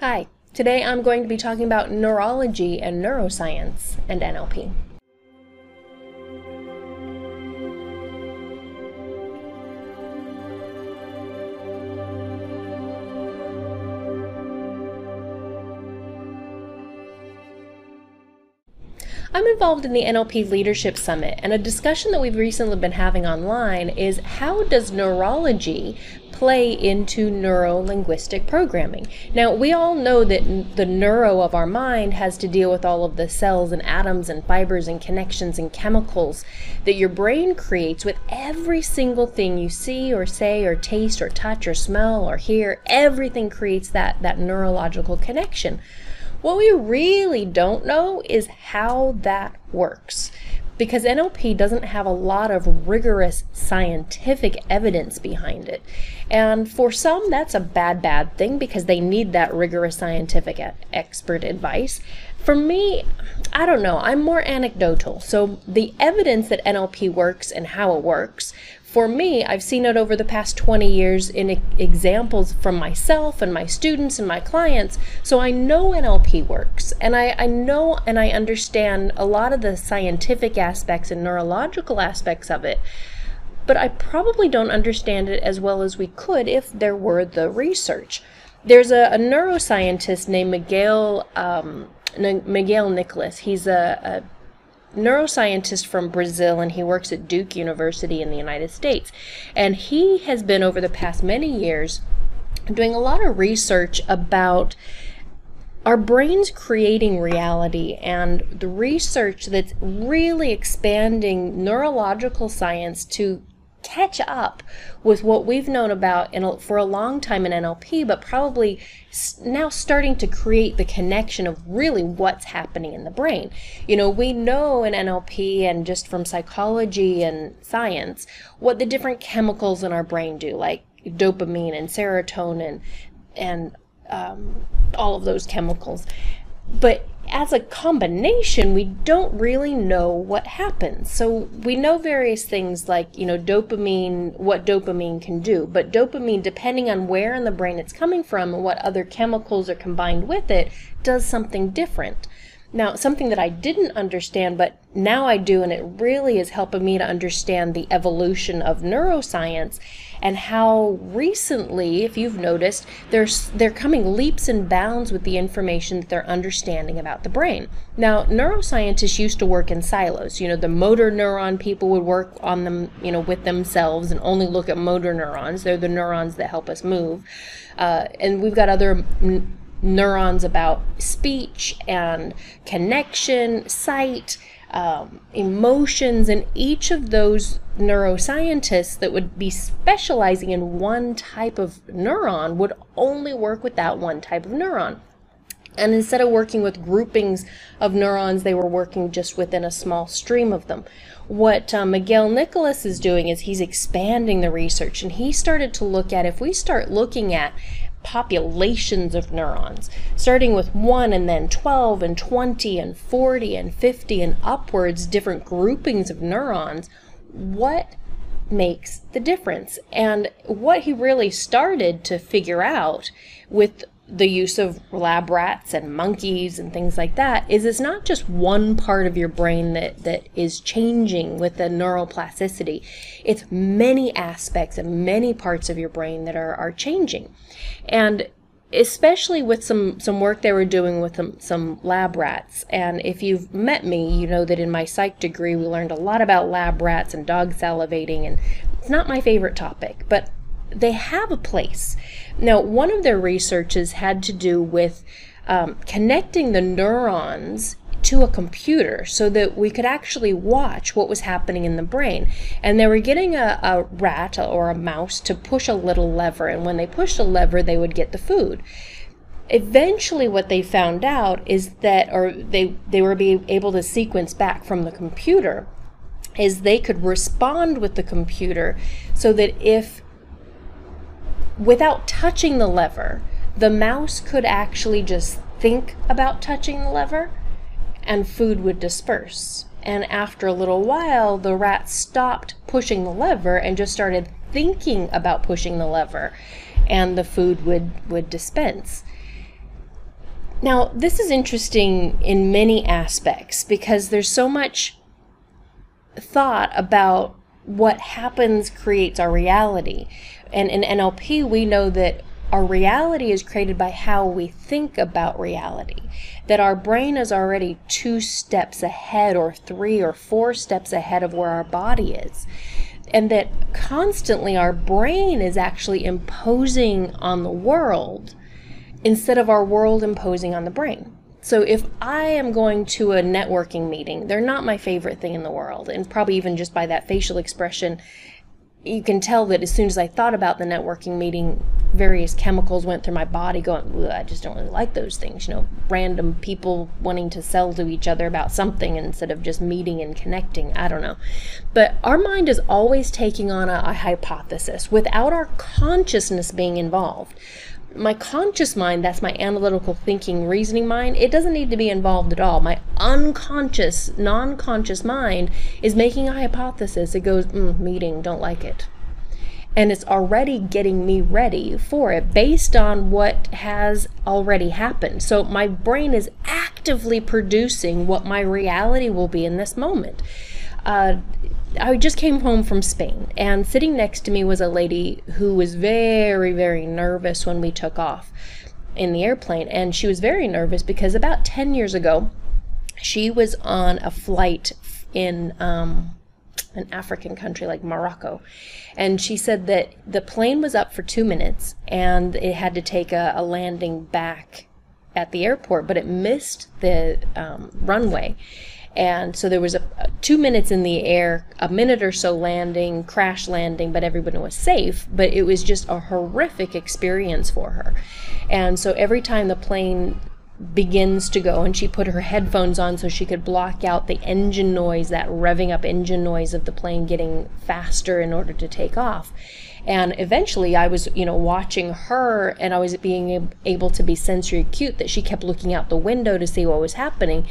Hi, today I'm going to be talking about neurology and neuroscience and NLP. I'm involved in the NLP Leadership Summit, and a discussion that we've recently been having online is how does neurology play into neuro linguistic programming? Now, we all know that the neuro of our mind has to deal with all of the cells and atoms and fibers and connections and chemicals that your brain creates with every single thing you see or say or taste or touch or smell or hear. Everything creates that, that neurological connection. What we really don't know is how that works because NLP doesn't have a lot of rigorous scientific evidence behind it. And for some, that's a bad, bad thing because they need that rigorous scientific expert advice. For me, I don't know, I'm more anecdotal. So the evidence that NLP works and how it works for me, I've seen it over the past 20 years in examples from myself and my students and my clients. So I know NLP works and I, I know and I understand a lot of the scientific aspects and neurological aspects of it. But I probably don't understand it as well as we could if there were the research. There's a, a neuroscientist named Miguel um, Miguel Nicholas. He's a, a neuroscientist from Brazil and he works at Duke University in the United States. And he has been over the past many years doing a lot of research about our brains creating reality and the research that's really expanding neurological science to catch up with what we've known about in for a long time in NLP, but probably now starting to create the connection of really what's happening in the brain. You know, we know in NLP and just from psychology and science what the different chemicals in our brain do, like dopamine and serotonin and um, all of those chemicals. But as a combination, we don't really know what happens. So we know various things like, you know, dopamine, what dopamine can do, but dopamine, depending on where in the brain it's coming from and what other chemicals are combined with it, does something different. Now, something that I didn't understand, but now I do, and it really is helping me to understand the evolution of neuroscience and how recently, if you've noticed, there's they're coming leaps and bounds with the information that they're understanding about the brain. Now, neuroscientists used to work in silos. You know, the motor neuron people would work on them, you know, with themselves and only look at motor neurons. They're the neurons that help us move. Uh, and we've got other neurons about speech and connection, sight, um, emotions, and each of those neuroscientists that would be specializing in one type of neuron would only work with that one type of neuron. And instead of working with groupings of neurons, they were working just within a small stream of them. What uh, Miguel Nicolas is doing is he's expanding the research and he started to look at if we start looking at populations of neurons, starting with 1 and then 12 and 20 and 40 and 50 and upwards, different groupings of neurons, what makes the difference? And what he really started to figure out with the use of lab rats and monkeys and things like that is it's not just one part of your brain that, that is changing with the neuroplasticity. It's many aspects and many parts of your brain that are, are changing. And especially with some some work they were doing with some, some lab rats and if you've met me you know that in my psych degree we learned a lot about lab rats and dog salivating and it's not my favorite topic but they have a place. Now, one of their researches had to do with um, connecting the neurons to a computer so that we could actually watch what was happening in the brain. And they were getting a, a rat or a mouse to push a little lever, and when they pushed a lever, they would get the food eventually what they found out is that or they they were be able to sequence back from the computer is they could respond with the computer so that if without touching the lever, the mouse could actually just think about touching the lever and food would disperse. And after a little while, the rat stopped pushing the lever and just started thinking about pushing the lever, and the food would, would dispense. Now, this is interesting in many aspects because there's so much thought about what happens creates our reality. And in NLP, we know that our reality is created by how we think about reality. That our brain is already two steps ahead, or three or four steps ahead of where our body is. And that constantly our brain is actually imposing on the world instead of our world imposing on the brain. So if I am going to a networking meeting, they're not my favorite thing in the world. And probably even just by that facial expression, you can tell that as soon as I thought about the networking meeting, various chemicals went through my body going, I just don't really like those things. You know, random people wanting to sell to each other about something instead of just meeting and connecting. I don't know. But our mind is always taking on a, a hypothesis without our consciousness being involved my conscious mind, that's my analytical thinking, reasoning mind, it doesn't need to be involved at all. My unconscious, non conscious mind is making a hypothesis. It goes, mm, meeting, don't like it. And it's already getting me ready for it based on what has already happened. So my brain is actively producing what my reality will be in this moment. Uh, I just came home from Spain, and sitting next to me was a lady who was very, very nervous when we took off in the airplane. And she was very nervous because about 10 years ago, she was on a flight in um, an African country like Morocco. And she said that the plane was up for two minutes and it had to take a, a landing back at the airport, but it missed the um, runway. And so there was a, a, two minutes in the air, a minute or so landing, crash landing, but everyone was safe. But it was just a horrific experience for her. And so every time the plane begins to go and she put her headphones on so she could block out the engine noise that revving up engine noise of the plane getting faster in order to take off and eventually I was, you know, watching her and I was being able to be sensory acute that she kept looking out the window to see what was happening.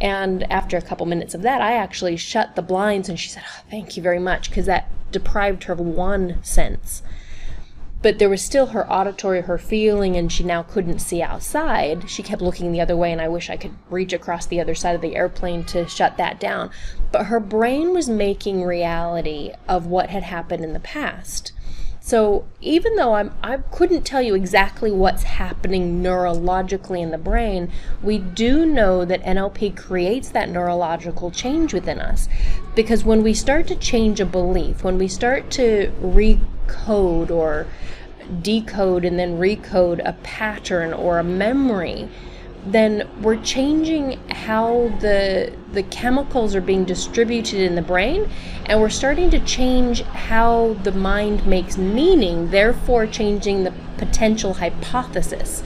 And after a couple minutes of that, I actually shut the blinds and she said, oh, Thank you very much, because that deprived her of one sense. But there was still her auditory, her feeling, and she now couldn't see outside. She kept looking the other way, and I wish I could reach across the other side of the airplane to shut that down. But her brain was making reality of what had happened in the past. So even though I'm, I couldn't tell you exactly what's happening neurologically in the brain, we do know that NLP creates that neurological change within us. Because when we start to change a belief, when we start to recode or decode and then recode a pattern or a memory, then we're changing how the the chemicals are being distributed in the brain and we're starting to change how the mind makes meaning therefore changing the potential hypothesis.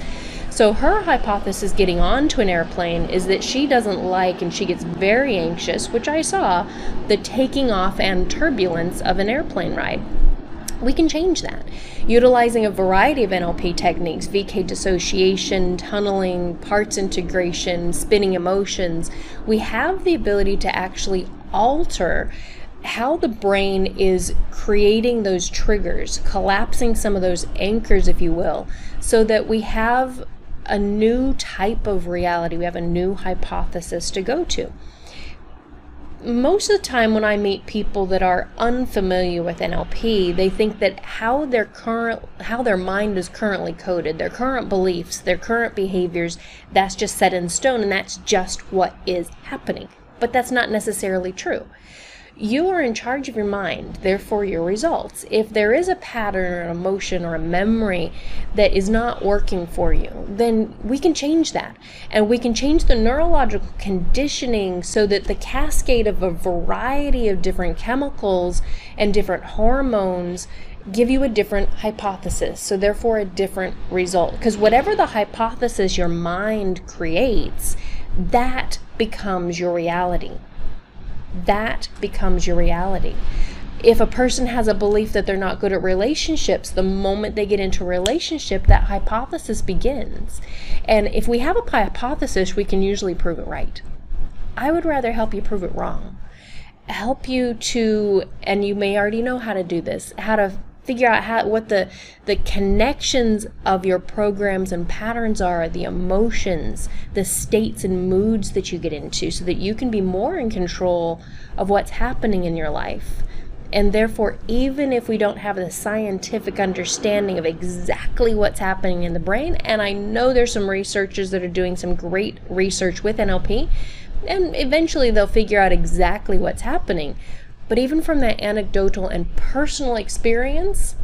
So her hypothesis getting onto an airplane is that she doesn't like and she gets very anxious which i saw the taking off and turbulence of an airplane ride we can change that. Utilizing a variety of NLP techniques, VK dissociation, tunneling, parts integration, spinning emotions, we have the ability to actually alter how the brain is creating those triggers, collapsing some of those anchors, if you will, so that we have a new type of reality, we have a new hypothesis to go to most of the time when I meet people that are unfamiliar with NLP, they think that how their current how their mind is currently coded, their current beliefs, their current behaviors, that's just set in stone and that's just what is happening. But that's not necessarily true. You are in charge of your mind, therefore your results. If there is a pattern or an emotion or a memory that is not working for you, then we can change that. And we can change the neurological conditioning so that the cascade of a variety of different chemicals and different hormones give you a different hypothesis. So, therefore, a different result. Because whatever the hypothesis your mind creates, that becomes your reality that becomes your reality. If a person has a belief that they're not good at relationships, the moment they get into a relationship, that hypothesis begins. And if we have a hypothesis, we can usually prove it right. I would rather help you prove it wrong. Help you to, and you may already know how to do this, how to figure out how what the the connections of your programs and patterns are the emotions the states and moods that you get into so that you can be more in control of what's happening in your life. And therefore even if we don't have the scientific understanding of exactly what's happening in the brain and i know there's some researchers that are doing some great research with nlp and eventually they'll figure out exactly what's happening but even from that anecdotal and personal experience,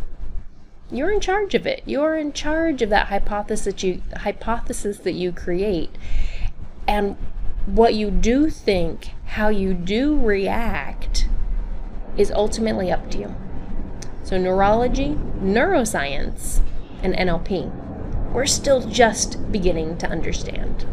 you're in charge of it. You're in charge of that hypothesis that you hypothesis that you create. And what you do think, how you do react is ultimately up to you. So neurology, neuroscience, and NLP. We're still just beginning to understand.